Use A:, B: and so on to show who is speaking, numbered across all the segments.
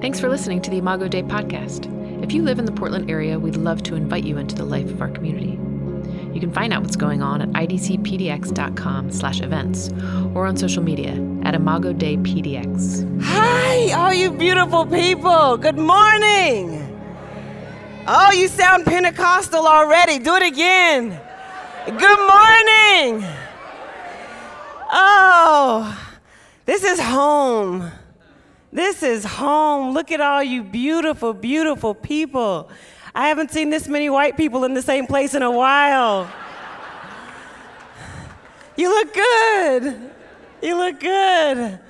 A: Thanks for listening to the Imago Dei podcast. If you live in the Portland area, we'd love to invite you into the life of our community. You can find out what's going on at idcpdx.com slash events or on social media at Imago Dei PDX.
B: Hi, all you beautiful people. Good morning. Oh, you sound Pentecostal already. Do it again. Good morning. Oh, this is home. This is home. Look at all you beautiful, beautiful people. I haven't seen this many white people in the same place in a while. You look good. You look good.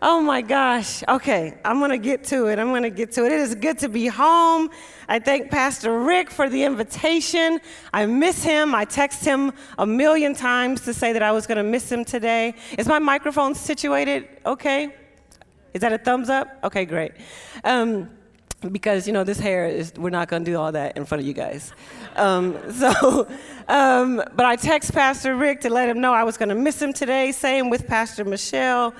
B: Oh my gosh. Okay, I'm going to get to it. I'm going to get to it. It is good to be home. I thank Pastor Rick for the invitation. I miss him. I text him a million times to say that I was going to miss him today. Is my microphone situated okay? Is that a thumbs up? Okay, great. Um, because you know this hair is we're not going to do all that in front of you guys. Um, so um, but i text pastor rick to let him know i was going to miss him today. Same with pastor michelle.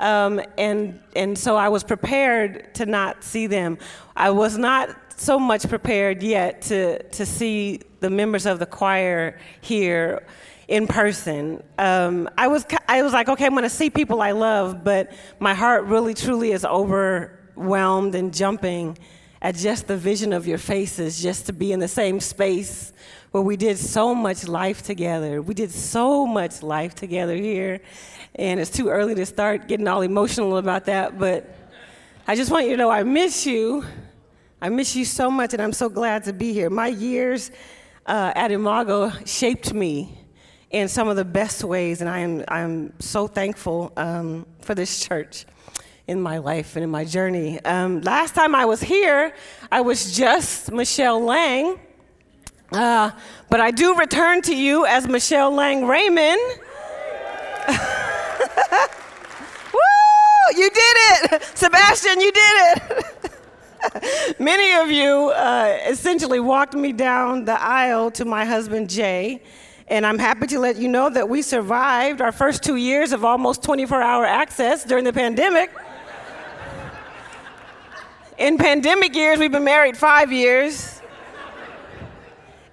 B: Um, and and so i was prepared to not see them. I was not so much prepared yet to to see the members of the choir here in person. Um, I was I was like, okay, I'm to see people I love, but my heart really truly is overwhelmed and jumping at just the vision of your faces, just to be in the same space where we did so much life together. We did so much life together here, and it's too early to start getting all emotional about that, but I just want you to know I miss you. I miss you so much, and I'm so glad to be here. My years uh, at Imago shaped me in some of the best ways, and I am I'm so thankful um, for this church in my life and in my journey. Um, last time I was here, I was just Michelle Lang, uh, but I do return to you as Michelle Lang Raymond. Woo! You did it, Sebastian. You did it. Many of you uh, essentially walked me down the aisle to my husband Jay. And I'm happy to let you know that we survived our first two years of almost 24 hour access during the pandemic. In pandemic years, we've been married five years.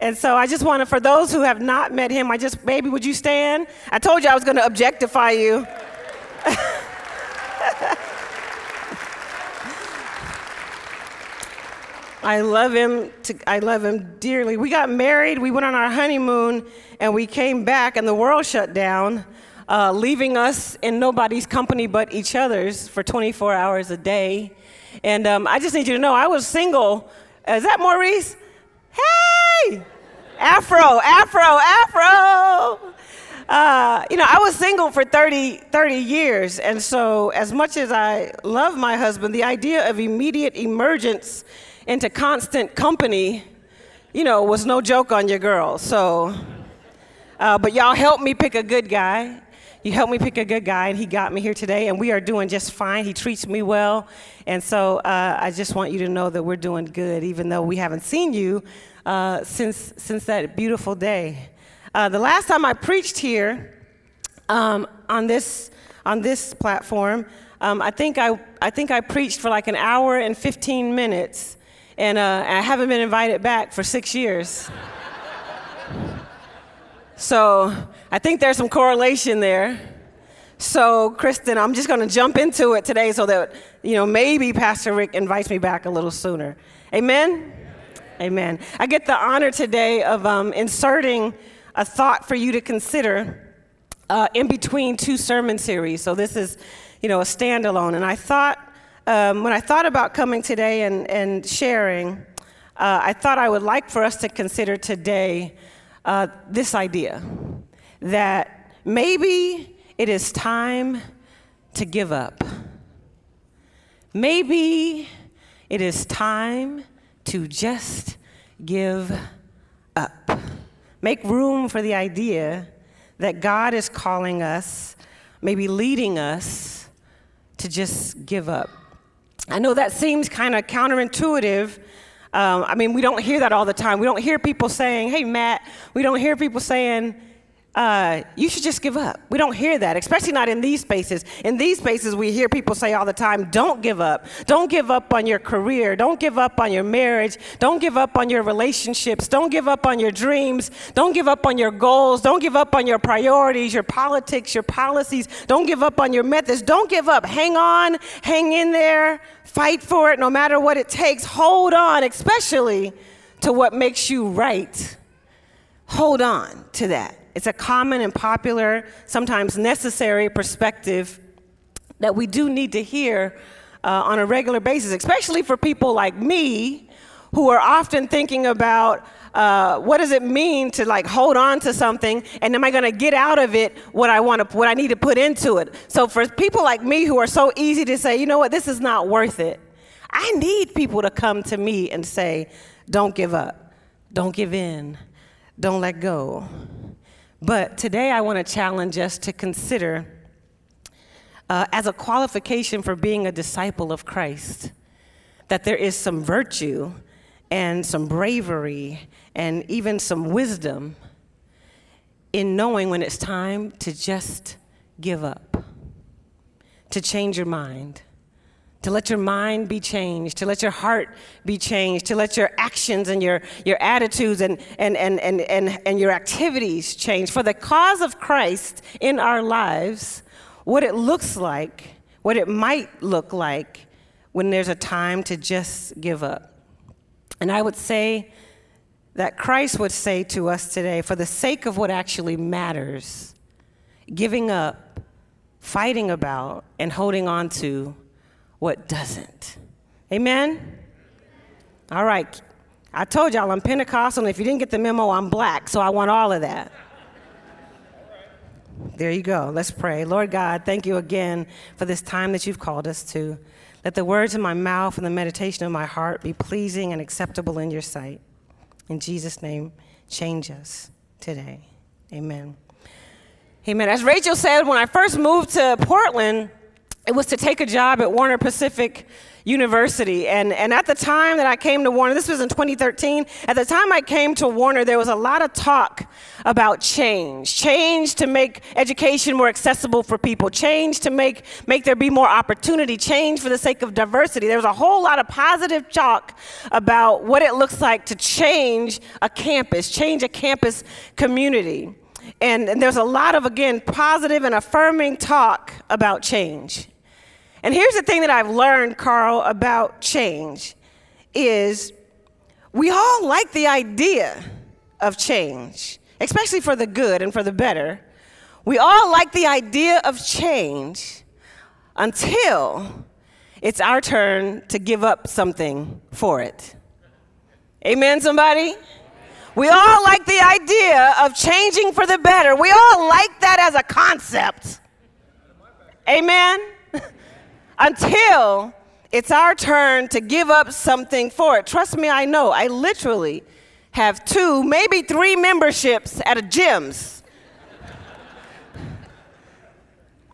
B: And so I just want to, for those who have not met him, I just, baby, would you stand? I told you I was going to objectify you. I love him. To, I love him dearly. We got married. We went on our honeymoon, and we came back, and the world shut down, uh, leaving us in nobody's company but each other's for 24 hours a day. And um, I just need you to know I was single. Is that Maurice? Hey! Afro, Afro, Afro! Uh, you know, I was single for 30, 30 years. And so, as much as I love my husband, the idea of immediate emergence into constant company, you know, was no joke on your girl. So, uh, but y'all helped me pick a good guy. You helped me pick a good guy, and he got me here today, and we are doing just fine. He treats me well, and so uh, I just want you to know that we're doing good, even though we haven't seen you uh, since since that beautiful day. Uh, the last time I preached here um, on this on this platform, um, I think I I think I preached for like an hour and 15 minutes, and uh, I haven't been invited back for six years. So I think there's some correlation there. So, Kristen, I'm just going to jump into it today so that, you know, maybe Pastor Rick invites me back a little sooner. Amen? Amen. I get the honor today of um, inserting a thought for you to consider uh, in between two sermon series. So, this is, you know, a standalone. And I thought, um, when I thought about coming today and, and sharing, uh, I thought I would like for us to consider today uh, this idea that maybe it is time to give up. Maybe it is time to just give up. Make room for the idea that God is calling us, maybe leading us to just give up. I know that seems kind of counterintuitive um, I mean, we don't hear that all the time. We don't hear people saying, hey, Matt, we don't hear people saying, uh, you should just give up. We don't hear that, especially not in these spaces. In these spaces, we hear people say all the time, don't give up. Don't give up on your career. Don't give up on your marriage. Don't give up on your relationships. Don't give up on your dreams. Don't give up on your goals. Don't give up on your priorities, your politics, your policies. Don't give up on your methods. Don't give up. Hang on, hang in there, fight for it no matter what it takes. Hold on, especially to what makes you right. Hold on to that. It's a common and popular, sometimes necessary perspective that we do need to hear uh, on a regular basis, especially for people like me who are often thinking about uh, what does it mean to like hold on to something and am i going to get out of it what i want to what i need to put into it? So for people like me who are so easy to say you know what? This is not worth it i need people to come to me and say don't give up. Don't give in. Don't let go but today I want to challenge us to consider uh, as a qualification for being a disciple of Christ that there is some virtue and some bravery and even some wisdom in knowing when it's time to just give up, to change your mind, to let your mind be changed, to let your heart be changed, to let your actions and your, your attitudes and, and, and, and, and, and your activities change. For the cause of Christ in our lives, what it looks like, what it might look like when there's a time to just give up. And I would say that Christ would say to us today, for the sake of what actually matters, giving up, fighting about, and holding on to what doesn't. Amen? All right. I told y'all I'm Pentecostal, and if you didn't get the memo, I'm black, so I want all of that. There you go. Let's pray. Lord God, thank you again for this time that you've called us to. Let the words of my mouth and the meditation of my heart be pleasing and acceptable in your sight. In Jesus' name, change us today. Amen. Amen. As Rachel said, when I first moved to Portland, it was to take a job at Warner Pacific University. And, and at the time that I came to Warner, this was in 2013, at the time I came to Warner, there was a lot of talk about change. Change to make education more accessible for people, change to make, make there be more opportunity, change for the sake of diversity. There was a whole lot of positive talk about what it looks like to change a campus, change a campus community. And, and there's a lot of, again, positive and affirming talk about change. And here's the thing that I've learned, Carl, about change is we all like the idea of change, especially for the good and for the better. We all like the idea of change until it's our turn to give up something for it. Amen, somebody? We all like the idea of changing for the better. We all like that as a concept. Amen? Until it's our turn to give up something for it. Trust me, I know. I literally have two, maybe three memberships at a gym's.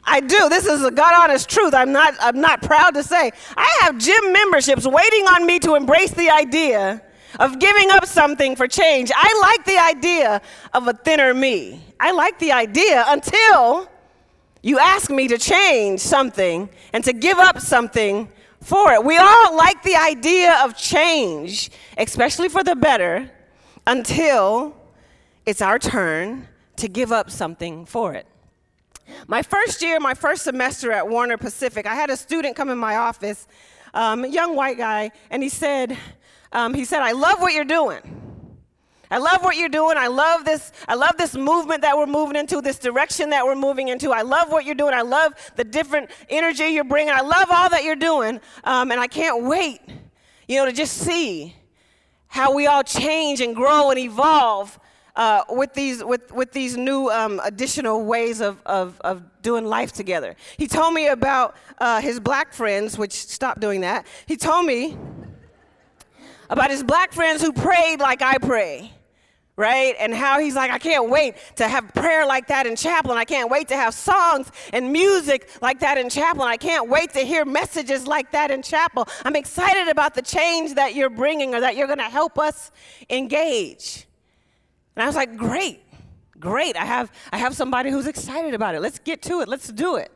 B: I do. This is a God honest truth. I'm not, I'm not proud to say. I have gym memberships waiting on me to embrace the idea of giving up something for change. I like the idea of a thinner me. I like the idea until you ask me to change something and to give up something for it. We all like the idea of change, especially for the better, until it's our turn to give up something for it. My first year, my first semester at Warner Pacific, I had a student come in my office, um, young white guy, and he said, um, he said, I love what you're doing. I love what you're doing. I love this. I love this movement that we're moving into, this direction that we're moving into. I love what you're doing. I love the different energy you're bringing. I love all that you're doing. Um, and I can't wait, you know, to just see how we all change and grow and evolve uh, with these with, with these new um, additional ways of, of, of, doing life together. He told me about uh, his black friends, which stopped doing that. He told me about his black friends who prayed like I pray right? And how he's like, I can't wait to have prayer like that in chapel. I can't wait to have songs and music like that in chapel. I can't wait to hear messages like that in chapel. I'm excited about the change that you're bringing or that you're going to help us engage. And I was like, great, Great, I have, I have somebody who's excited about it. Let's get to it, let's do it.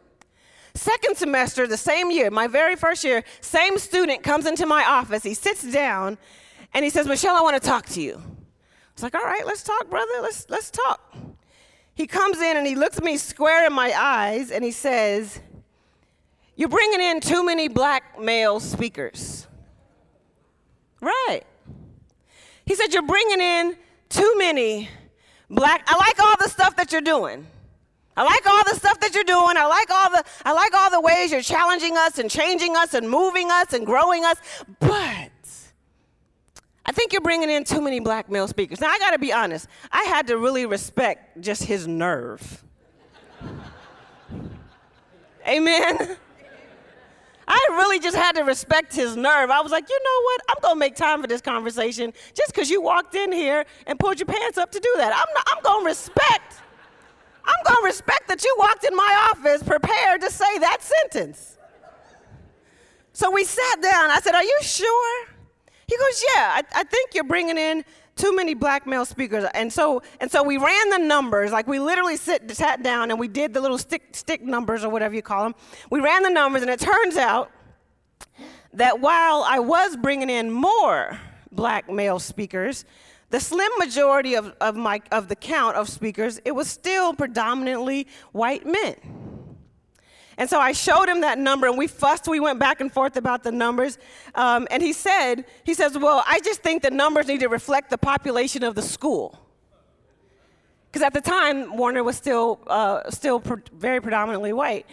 B: Second semester, the same year, my very first year, same student comes into my office. He sits down and he says, Michelle, I want to talk to you. It's like, all right, let's talk, brother. Let's, let's talk. He comes in and he looks me square in my eyes and he says, You're bringing in too many black male speakers. Right. He said, You're bringing in too many black. I like all the stuff that you're doing. I like all the stuff that you're doing. I like all the I like all the ways you're challenging us and changing us and moving us and growing us. But I think you're bringing in too many black male speakers. Now I got to be honest. I had to really respect just his nerve. Amen. I really just had to respect his nerve. I was like, you know what? I'm gonna make time for this conversation just because you walked in here and pulled your pants up to do that. I'm, not, I'm gonna respect. I'm gonna respect that you walked in my office prepared to say that sentence. So we sat down. I said, Are you sure? He goes, Yeah, I, I think you're bringing in too many black male speakers. And so, and so we ran the numbers, like we literally sit, sat down and we did the little stick, stick numbers or whatever you call them. We ran the numbers, and it turns out that while I was bringing in more black male speakers, the slim majority of, of, my, of the count of speakers, it was still predominantly white men. And so I showed him that number, and we fussed. We went back and forth about the numbers. Um, and he said, he says, well, I just think the numbers need to reflect the population of the school. Because at the time, Warner was still, uh, still very predominantly white.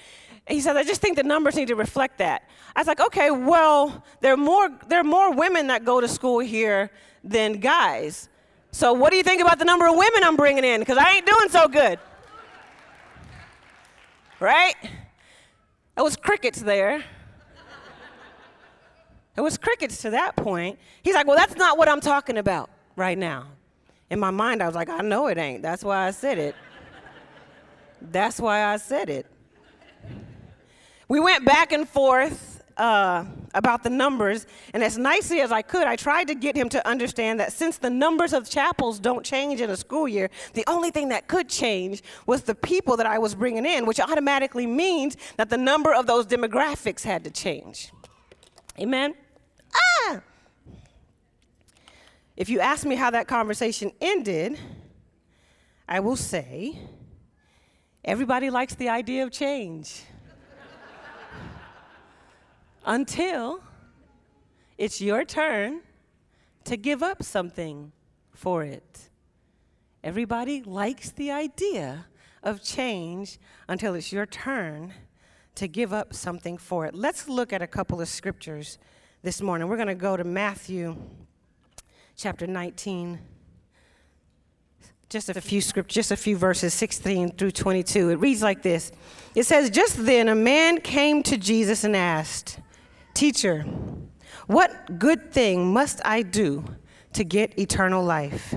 B: he said, I just think the numbers need to reflect that. I was like, okay, well, there are more, there are more women that go to school here than guys. So what do you think about the number of women I'm bringing in? Because I ain't doing so good. Right? It was crickets there. It was crickets to that point. He's like, Well, that's not what I'm talking about right now. In my mind, I was like, I know it ain't. That's why I said it. That's why I said it. We went back and forth uh, about the numbers, and as nicely as I could, I tried to get him to understand that since the numbers of chapels don't change in a school year, the only thing that could change was the people that I was bringing in, which automatically means that the number of those demographics had to change. Amen? Ah! If you ask me how that conversation ended, I will say everybody likes the idea of change until it's your turn to give up something for it. Everybody likes the idea of change until it's your turn to give up something for it. Let's look at a couple of scriptures this morning. We're going to go to Matthew chapter 19. Just a few scriptures, just a few verses 16 through 22. It reads like this. It says, "Just then a man came to Jesus and asked, Teacher, what good thing must I do to get eternal life?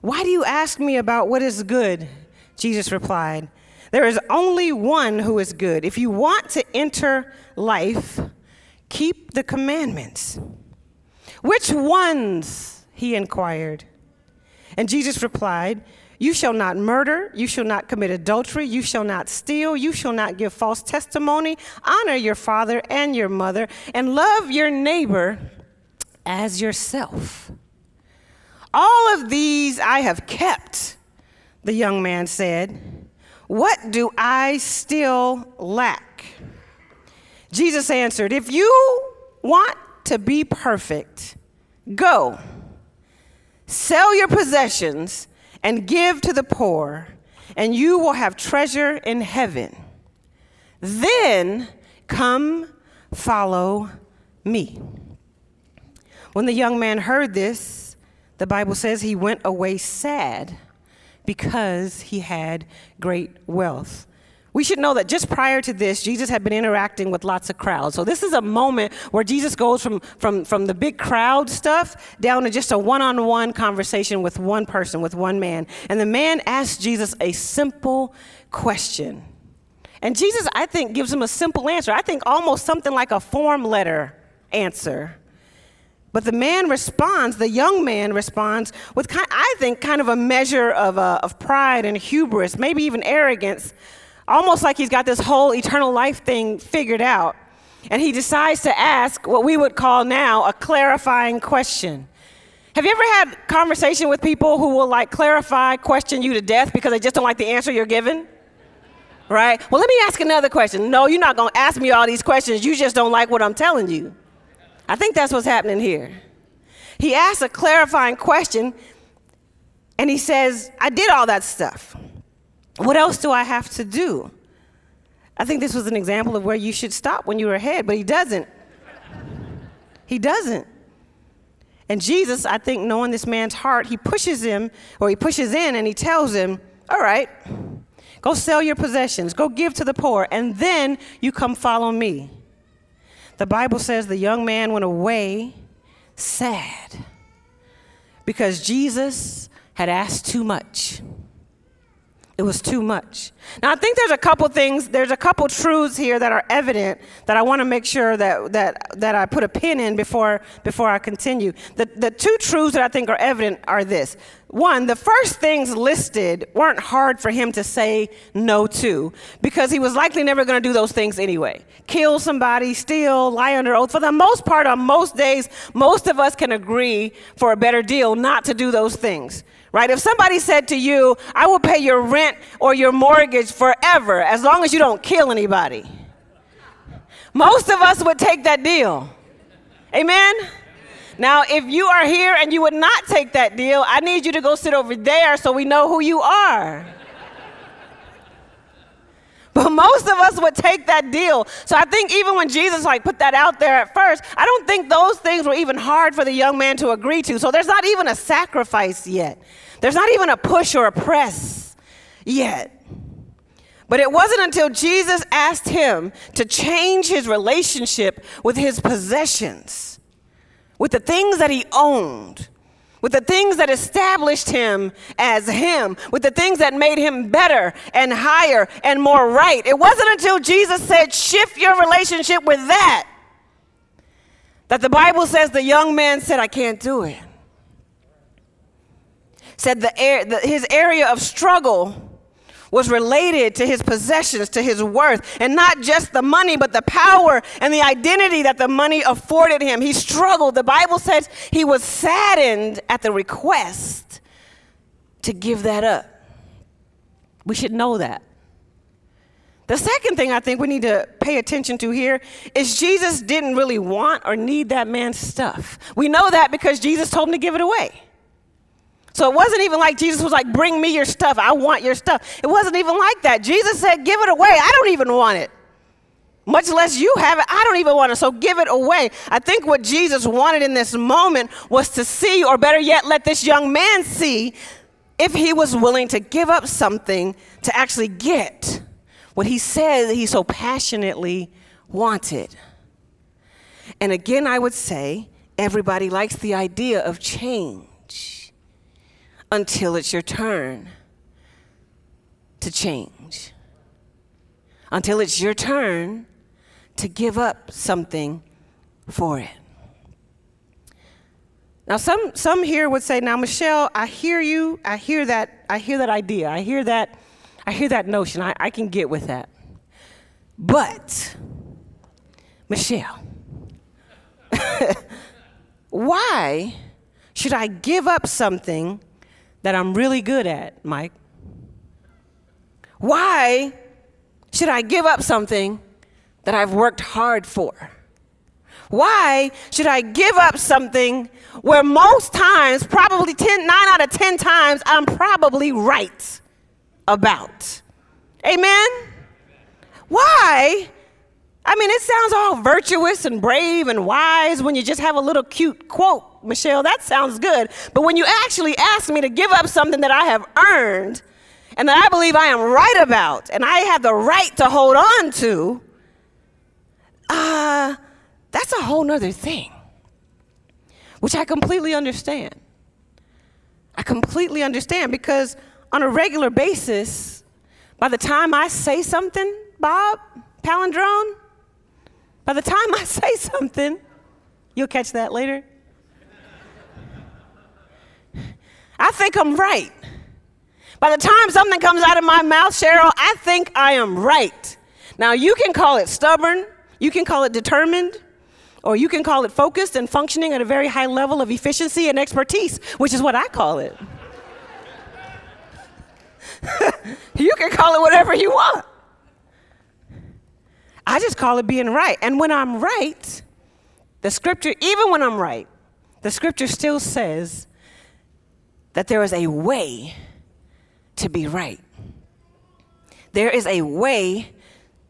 B: Why do you ask me about what is good? Jesus replied, There is only one who is good. If you want to enter life, keep the commandments. Which ones? He inquired. And Jesus replied, you shall not murder. You shall not commit adultery. You shall not steal. You shall not give false testimony. Honor your father and your mother, and love your neighbor as yourself. All of these I have kept, the young man said. What do I still lack? Jesus answered, If you want to be perfect, go, sell your possessions and give to the poor, and you will have treasure in heaven. Then come follow me. When the young man heard this, the Bible says he went away sad because he had great wealth. We should know that just prior to this, Jesus had been interacting with lots of crowds. So this is a moment where Jesus goes from, from, from the big crowd stuff down to just a one on one conversation with one person, with one man. And the man asks Jesus a simple question. And Jesus, I think, gives him a simple answer. I think almost something like a form letter answer. But the man responds, the young man responds with, kind, I think, kind of a measure of, uh, of pride and hubris, maybe even arrogance, almost like he's got this whole eternal life thing figured out. And he decides to ask what we would call now a clarifying question. Have you ever had conversation with people who will like clarify, question you to death because they just don't like the answer you're given? Right? Well, let me ask another question. No, you're not going to ask me all these questions. You just don't like what I'm telling you. I think that's what's happening here. He asks a clarifying question and he says, I did all that stuff. What else do I have to do? I think this was an example of where you should stop when you were ahead, but he doesn't. He doesn't. And Jesus, I think, knowing this man's heart, he pushes him, or he pushes in and he tells him, All right, go sell your possessions, go give to the poor, and then you come follow me. The Bible says the young man went away sad because Jesus had asked too much. It was too much. Now, I think there's a couple things, there's a couple truths here that are evident that I want to make sure that, that, that I put a pin in before, before I continue. The, the two truths that I think are evident are this. One, the first things listed weren't hard for him to say no to because he was likely never going to do those things anyway. Kill somebody, steal, lie under oath. For the most part, on most days, most of us can agree for a better deal not to do those things right? If somebody said to you, I will pay your rent or your mortgage forever as long as you don't kill anybody, most of us would take that deal. Amen? Now, if you are here and you would not take that deal, I need you to go sit over there so we know who you are. But most of us would take that deal. So I think even when Jesus like put that out there at first, I don't think those things were even hard for the young man to agree to. So there's not even a sacrifice yet. There's not even a push or a press yet. But it wasn't until Jesus asked him to change his relationship with his possessions, with the things that he owned, with the things that established him as him, with the things that made him better and higher and more right. It wasn't until Jesus said, shift your relationship with that, that the Bible says the young man said, I can't do it. Said the, the his area of struggle was related to his possessions, to his worth, and not just the money, but the power and the identity that the money afforded him. He struggled. The Bible says he was saddened at the request to give that up. We should know that. The second thing I think we need to pay attention to here is Jesus didn't really want or need that man's stuff. We know that because Jesus told him to give it away. So it wasn't even like Jesus was like, Bring me your stuff. I want your stuff. It wasn't even like that. Jesus said, Give it away. I don't even want it. Much less you have it. I don't even want it. So give it away. I think what Jesus wanted in this moment was to see, or better yet, let this young man see if he was willing to give up something to actually get what he said he so passionately wanted. And again, I would say everybody likes the idea of change until it's your turn to change, until it's your turn to give up something for it. Now, some, some here would say, now, Michelle, I hear you. I hear that. I hear that idea. I hear that. I hear that notion. I, I can get with that. But, Michelle, why should I give up something that I'm really good at, Mike? Why should I give up something that I've worked hard for? Why should I give up something where most times, probably 10, 9 out of 10 times, I'm probably right about? Amen? Why? I mean, it sounds all virtuous and brave and wise when you just have a little cute quote Michelle, that sounds good. But when you actually ask me to give up something that I have earned and that I believe I am right about and I have the right to hold on to, uh, that's a whole nother thing, which I completely understand. I completely understand because on a regular basis, by the time I say something, Bob, palindrome, by the time I say something, you'll catch that later I think I'm right. By the time something comes out of my mouth, Cheryl, I think I am right. Now, you can call it stubborn, you can call it determined, or you can call it focused and functioning at a very high level of efficiency and expertise, which is what I call it. you can call it whatever you want. I just call it being right. And when I'm right, the scripture, even when I'm right, the scripture still says that there is a way to be right. There is a way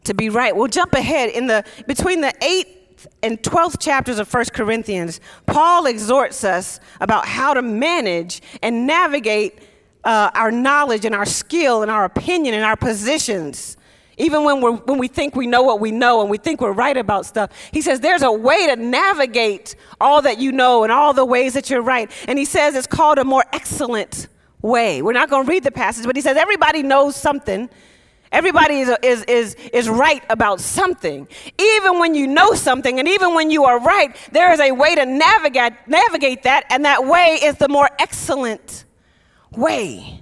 B: to be right. We'll jump ahead in the between the 8th and 12th chapters of 1 Corinthians. Paul exhorts us about how to manage and navigate uh, our knowledge and our skill and our opinion and our positions even when, we're, when we think we know what we know and we think we're right about stuff. He says there's a way to navigate all that you know and all the ways that you're right. And he says it's called a more excellent way. We're not going to read the passage, but he says everybody knows something. Everybody is, is, is, is right about something. Even when you know something and even when you are right, there is a way to navigate, navigate that, and that way is the more excellent way.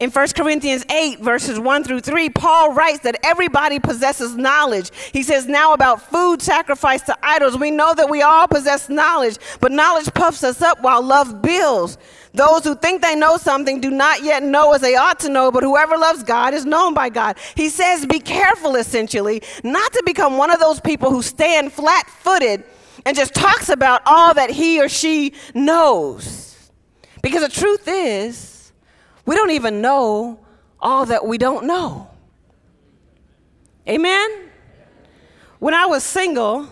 B: In 1 Corinthians 8, verses 1 through 3, Paul writes that everybody possesses knowledge. He says, Now about food sacrificed to idols, we know that we all possess knowledge, but knowledge puffs us up while love builds. Those who think they know something do not yet know as they ought to know, but whoever loves God is known by God. He says, Be careful, essentially, not to become one of those people who stand flat footed and just talks about all that he or she knows. Because the truth is, we don't even know all that we don't know. Amen? When I was single,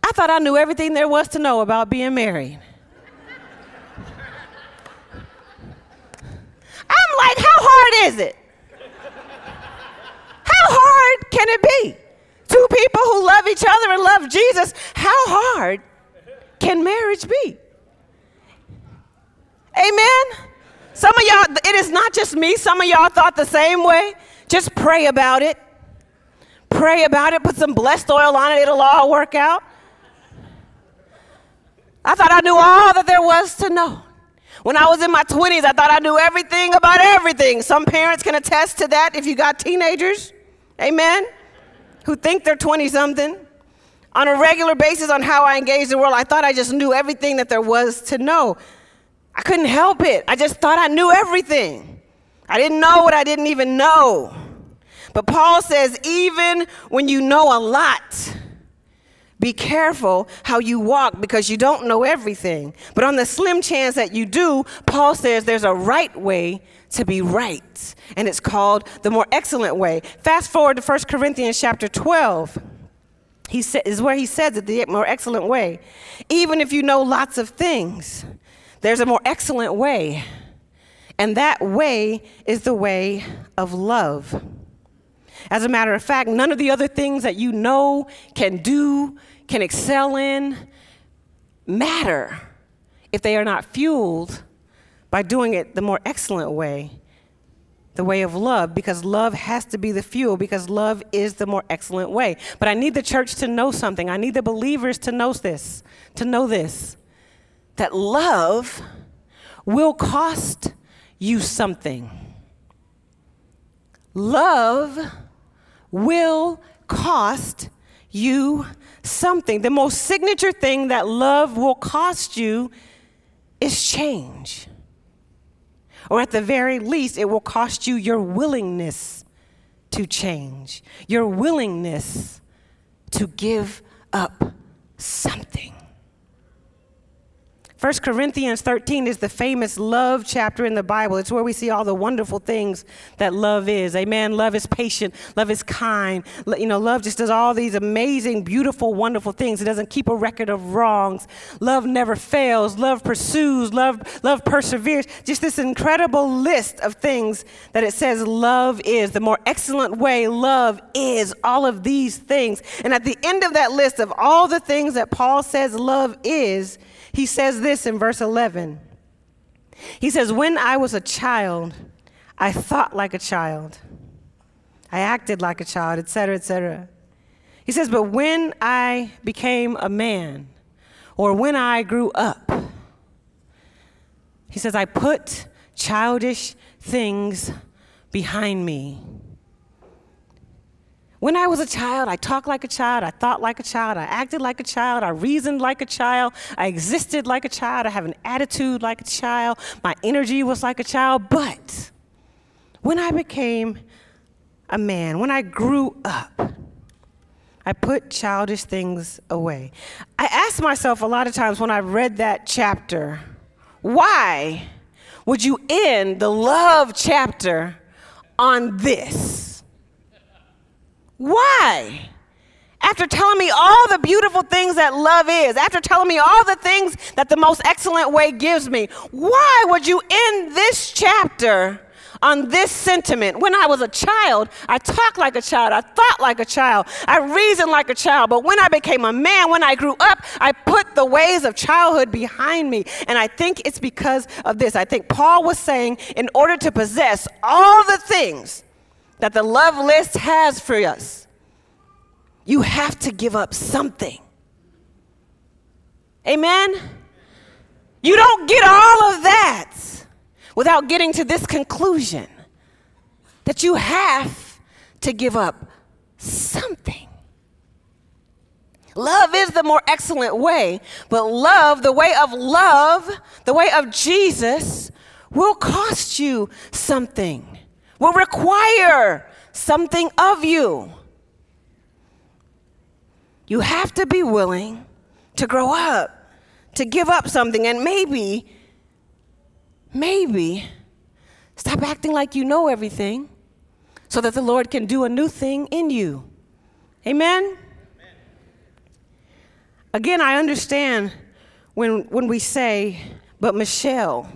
B: I thought I knew everything there was to know about being married. I'm like, how hard is it? How hard can it be? Two people who love each other and love Jesus, how hard can marriage be? Amen? Some of y'all, it is not just me, some of y'all thought the same way. Just pray about it. Pray about it, put some blessed oil on it, it'll all work out. I thought I knew all that there was to know. When I was in my 20s, I thought I knew everything about everything. Some parents can attest to that if you got teenagers, amen, who think they're 20 something. On a regular basis, on how I engage the world, I thought I just knew everything that there was to know. I couldn't help it. I just thought I knew everything. I didn't know what I didn't even know. But Paul says, even when you know a lot, be careful how you walk because you don't know everything. But on the slim chance that you do, Paul says there's a right way to be right, and it's called the more excellent way. Fast forward to 1 Corinthians chapter 12. He sa- is where he says it the more excellent way. Even if you know lots of things, there's a more excellent way, and that way is the way of love. As a matter of fact, none of the other things that you know, can do, can excel in matter if they are not fueled by doing it the more excellent way, the way of love, because love has to be the fuel, because love is the more excellent way. But I need the church to know something. I need the believers to know this, to know this that love will cost you something. Love will cost you something. The most signature thing that love will cost you is change. Or at the very least, it will cost you your willingness to change, your willingness to give up something. 1 Corinthians 13 is the famous love chapter in the Bible. It's where we see all the wonderful things that love is. Amen. Love is patient. Love is kind. You know, love just does all these amazing, beautiful, wonderful things. It doesn't keep a record of wrongs. Love never fails. Love pursues. Love, love perseveres. Just this incredible list of things that it says love is. The more excellent way love is. All of these things. And at the end of that list of all the things that Paul says love is, he says this in verse 11. He says, When I was a child, I thought like a child. I acted like a child, etc., etc. He says, But when I became a man, or when I grew up, He says, I put childish things behind me. When I was a child, I talked like a child, I thought like a child, I acted like a child, I reasoned like a child, I existed like a child, I have an attitude like a child, my energy was like a child. But when I became a man, when I grew up, I put childish things away. I asked myself a lot of times when I read that chapter, why would you end the love chapter on this? Why? After telling me all the beautiful things that love is, after telling me all the things that the most excellent way gives me, why would you end this chapter on this sentiment. When I was a child, I talked like a child, I thought like a child, I reasoned like a child. But when I became a man, when I grew up, I put the ways of childhood behind me. And I think it's because of this. I think Paul was saying, in order to possess all the things that the love list has for us, you have to give up something. Amen? You don't get all of that without getting to this conclusion that you have to give up something. Love is the more excellent way, but love, the way of love, the way of Jesus, will cost you something, will require something of you. You have to be willing to grow up, to give up something, and maybe maybe stop acting like you know everything so that the Lord can do a new thing in you. Amen? Amen? Again, I understand when, when we say, but Michelle,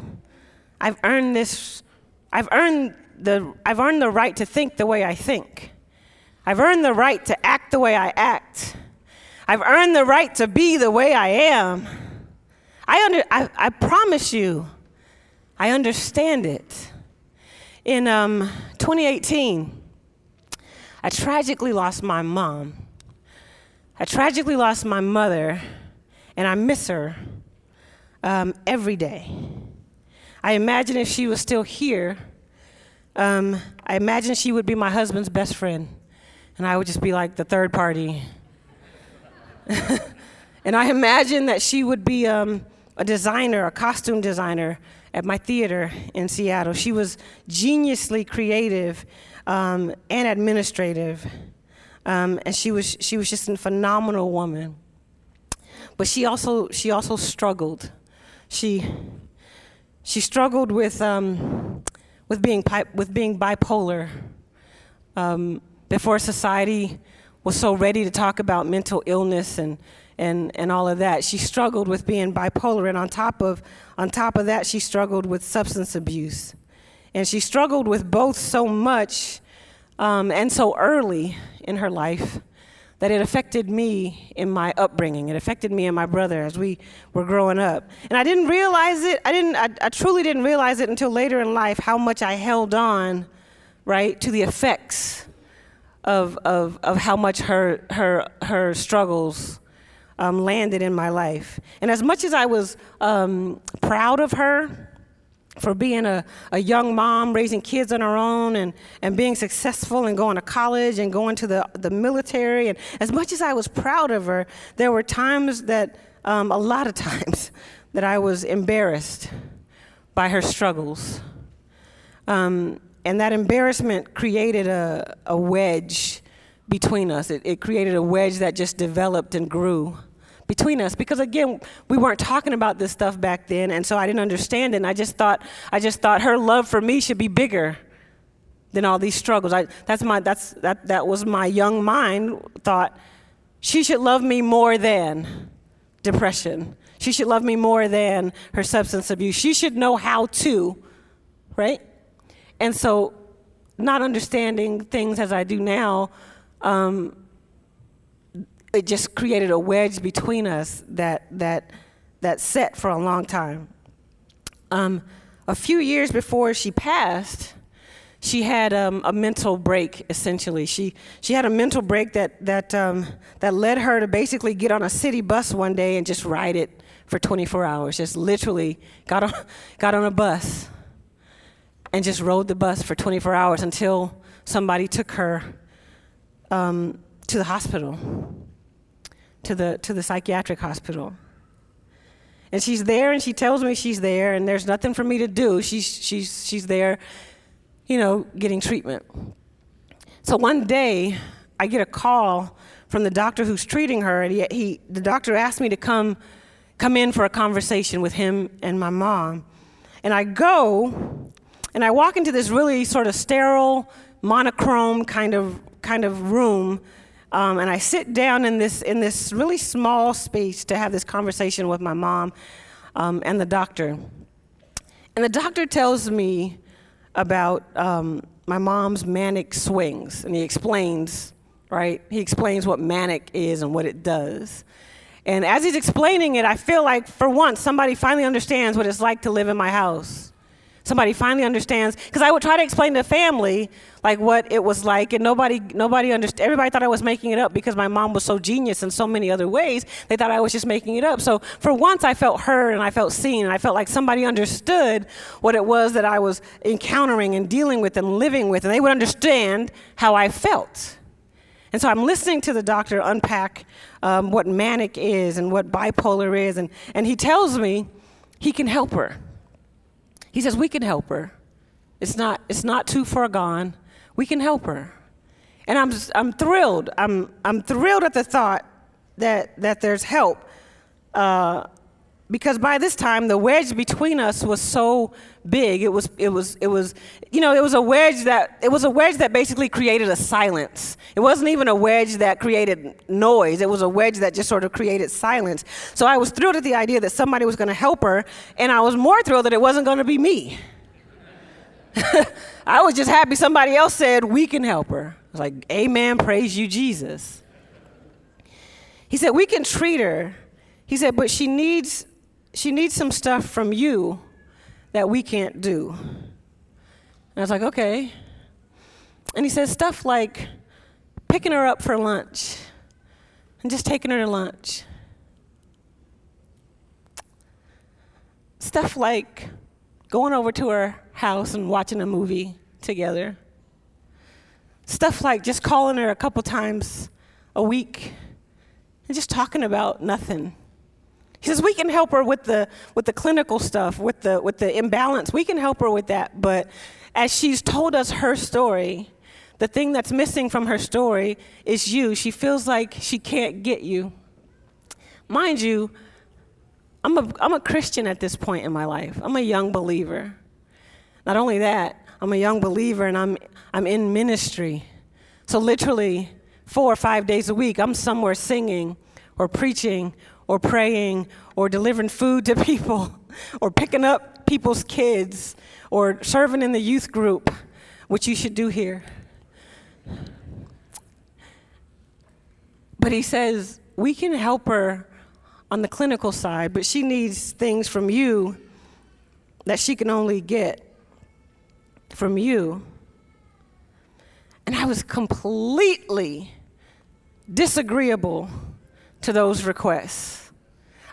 B: I've earned this, I've earned the, I've earned the right to think the way I think. I've earned the right to act the way I act. I've earned the right to be the way I am. I, under, I, I promise you, I understand it. In um, 2018, I tragically lost my mom. I tragically lost my mother, and I miss her um, every day. I imagine if she was still here, um, I imagine she would be my husband's best friend, and I would just be like the third party. and I imagine that she would be um, a designer, a costume designer at my theater in Seattle. She was geniusly creative um, and administrative, um, and she was she was just a phenomenal woman. But she also she also struggled. She she struggled with um, with being with being bipolar. Um, before society was so ready to talk about mental illness and and, and all of that. She struggled with being bipolar, and on top of on top of that, she struggled with substance abuse, and she struggled with both so much um, and so early in her life that it affected me in my upbringing. It affected me and my brother as we were growing up, and I didn't realize it. I didn't. I, I truly didn't realize it until later in life how much I held on, right, to the effects of, of, of how much her, her, her struggles um, landed in my life. And as much as I was um, proud of her for being a, a young mom, raising kids on her own, and, and being successful and going to college and going to the, the military, and as much as I was proud of her, there were times that, um, a lot of times, that I was embarrassed by her struggles. Um, and that embarrassment created a, a wedge between us. It, it created a wedge that just developed and grew between us because again we weren't talking about this stuff back then and so i didn't understand it and i just thought i just thought her love for me should be bigger than all these struggles. I, that's my that's that that was my young mind thought she should love me more than depression. She should love me more than her substance abuse. She should know how to right? And so not understanding things as i do now um, it just created a wedge between us that that that set for a long time. Um, a few years before she passed, she had um, a mental break essentially. She, she had a mental break that, that, um, that led her to basically get on a city bus one day and just ride it for 24 hours. Just literally got on, got on a bus and just rode the bus for 24 hours until somebody took her um, to the hospital to the, to the psychiatric hospital and she's there and she tells me she's there and there's nothing for me to do she's, she's, she's there you know, getting treatment. So one day, I get a call from the doctor who's treating her, and he, he, the doctor asked me to come, come in for a conversation with him and my mom. And I go, and I walk into this really sort of sterile, monochrome kind of, kind of room, um, and I sit down in this, in this really small space to have this conversation with my mom um, and the doctor. And the doctor tells me about um, my mom's manic swings, and he explains, right? He explains what manic is and what it does. And as he's explaining it, I feel like for once somebody finally understands what it's like to live in my house somebody finally understands because i would try to explain to family like what it was like and nobody nobody understood everybody thought i was making it up because my mom was so genius in so many other ways they thought i was just making it up. So for once i felt heard and i felt seen and i felt like somebody understood what it was that i was encountering and dealing with and living with and they would understand how i felt. And so i'm listening to the doctor unpack um, what manic is and what bipolar is and, and he tells me he can help her he says, We can help her. It's not, it's not too far gone. We can help her. And I'm, I'm thrilled. I'm, I'm thrilled at the thought that, that there's help. Uh, because by this time the wedge between us was so big. It was it was it was you know it was a wedge that it was a wedge that basically created a silence. It wasn't even a wedge that created noise. It was a wedge that just sort of created silence. So i was thrilled at the idea that somebody was going to help her and i was more thrilled that it wasn't going to be me. I was just happy somebody else said we can help her. I was like amen praise you jesus. He said we can treat her. He said but she needs she needs some stuff from you that we can't do. And I was like, okay. And he says stuff like picking her up for lunch and just taking her to lunch. Stuff like going over to her house and watching a movie together. Stuff like just calling her a couple times a week and just talking about nothing he says we can help her with the with the clinical stuff, with the with the imbalance. We can help her with that, but as she's told us her story, the thing that's missing from her story is you. She feels like she can't get you. Mind you, I'm a, I'm a Christian at this point in my life. I'm a young believer. Not only that, I'm a young believer and I'm, I'm in ministry. So, literally, four or five days a week, I'm somewhere singing or preaching or praying or delivering food to people or picking up people's kids or serving in the youth group, which you should do here. But he says, we can help her on the clinical side, but she needs things from you that she can only get from you. And I was completely disagreeable to those requests.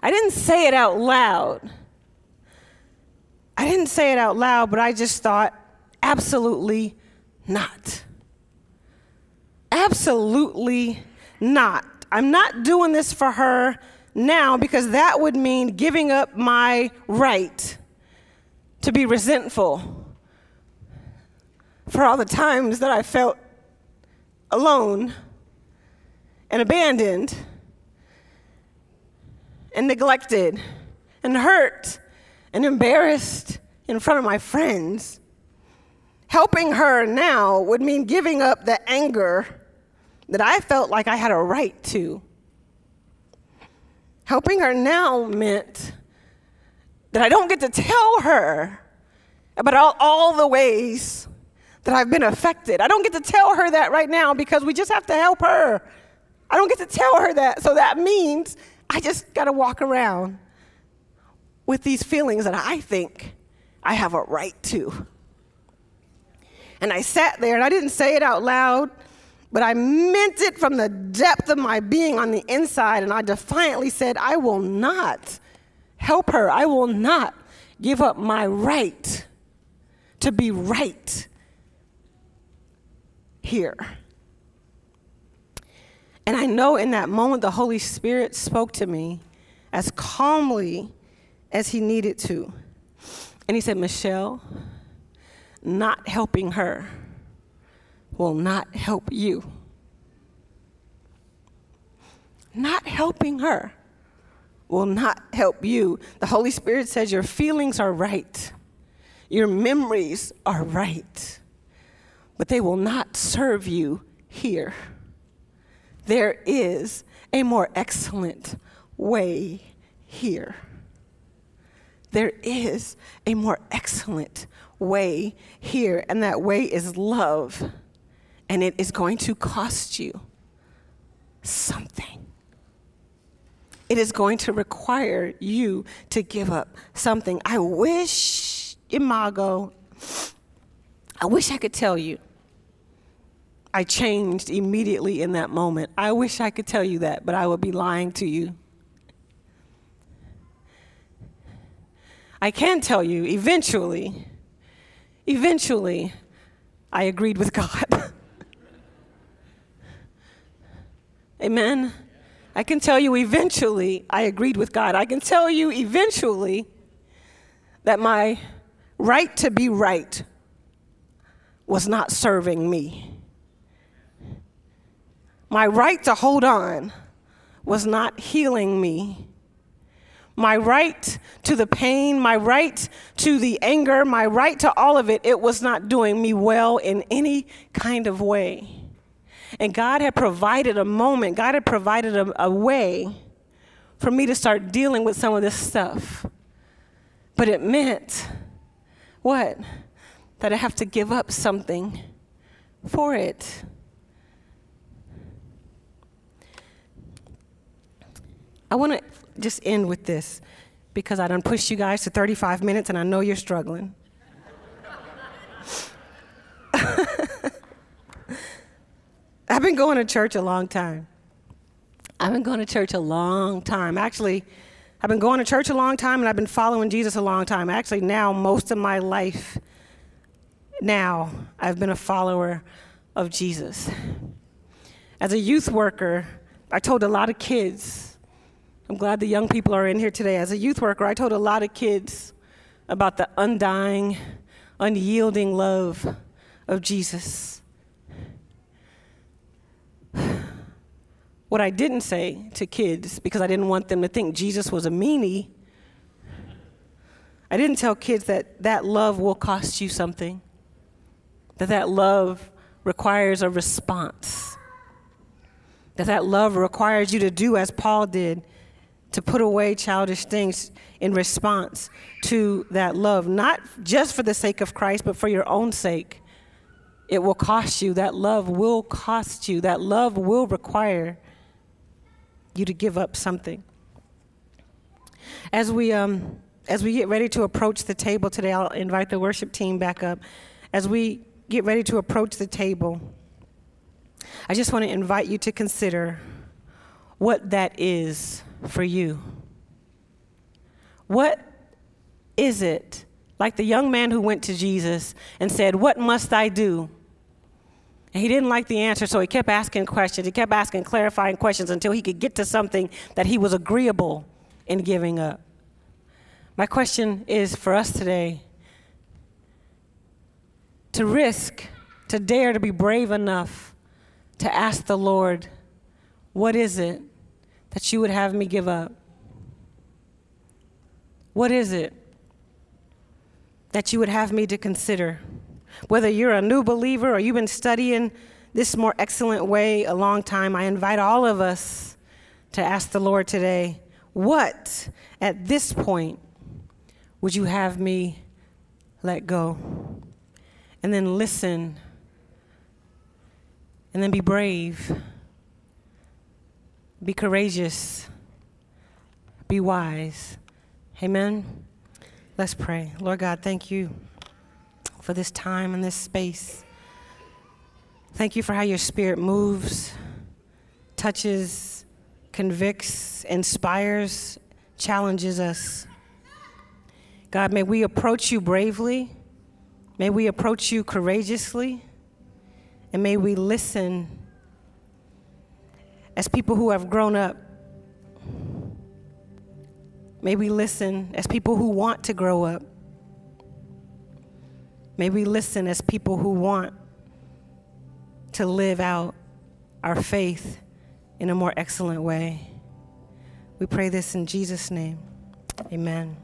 B: I didn't say it out loud. I didn't say it out loud, but I just thought, absolutely not. Absolutely not. I'm not doing this for her now because that would mean giving up my right to be resentful for all the times that I felt alone and abandoned and neglected and hurt and embarrassed in front of my friends. Helping her now would mean giving up the anger that I felt like I had a right to. Helping her now meant that I don't get to tell her about all, all the ways that I've been affected. I don't get to tell her that right now because we just have to help her. I don't get to tell her that. So that means I just got to walk around with these feelings that I think I have a right to. And I sat there and I didn't say it out loud, but I meant it from the depth of my being on the inside. And I defiantly said, I will not help her. I will not give up my right to be right here. And I know in that moment the Holy Spirit spoke to me as calmly as he needed to. And he said, Michelle, not helping her will not help you. Not helping her will not help you. The Holy Spirit says your feelings are right, your memories are right, but they will not serve you here there is a more excellent way here. There is a more excellent way here, and that way is love, and it is going to cost you something. It is going to require you to give up something. I wish, Imago, I wish I could tell you I changed immediately in that moment. I wish I could tell you that, but I would be lying to you. I can tell you, eventually, eventually, I agreed with God. Amen. I can tell you eventually I agreed with God. I can tell you eventually that my right to be right was not serving me. My right to hold on was not healing me. My right to the pain, my right to the anger, my right to all of it, it was not doing me well in any kind of way. And God had provided a moment, God had provided a, a way for me to start dealing with some of this stuff. But it meant what? That I have to give up something for it. I want to just end with this because I done pushed you guys to 35 minutes and I know you're struggling. I've been going to church a long time. I've been going to church a long time. Actually, I've been going to church a long time and I've been following Jesus a long time. Actually, now, most of my life, now, I've been a follower of Jesus. As a youth worker, I told a lot of kids I'm glad the young people are in here today. As a youth worker, I told a lot of kids about the undying, unyielding love of Jesus. What I didn't say to kids, because I didn't want them to think Jesus was a meanie, I didn't tell kids that that love will cost you something, that that love requires a response, that that love requires you to do as Paul did to put away childish things in response to that love, not just for the sake of Christ, but for your own sake. It will cost you. That love will cost you. That love will require you to give up something. As we, um, as we get ready to approach the table today, I'll invite the worship team back up. As we get ready to approach the table, I just want to invite you to consider what that is for you? What is it? Like the young man who went to Jesus and said, What must I do? And he didn't like the answer, so he kept asking questions. He kept asking clarifying questions until he could get to something that he was agreeable in giving up. My question is for us today to risk, to dare to be brave enough to ask the Lord, What is it that you would have me give up? What is it that you would have me to consider? Whether you're a new believer or you've been studying this more excellent way a long time, I invite all of us to ask the Lord today, what at this point would you have me let go? And then listen, and then be brave be courageous. Be wise. Amen. Let's pray. Lord God, thank you for this time and this space. Thank you for how your spirit moves, touches, convicts, inspires, challenges us. God, may we approach you bravely. May we approach you courageously. And may we listen as people who have grown up. May we listen as people who want to grow up. May we listen as people who want to live out our faith in a more excellent way. We pray this in Jesus' name. Amen.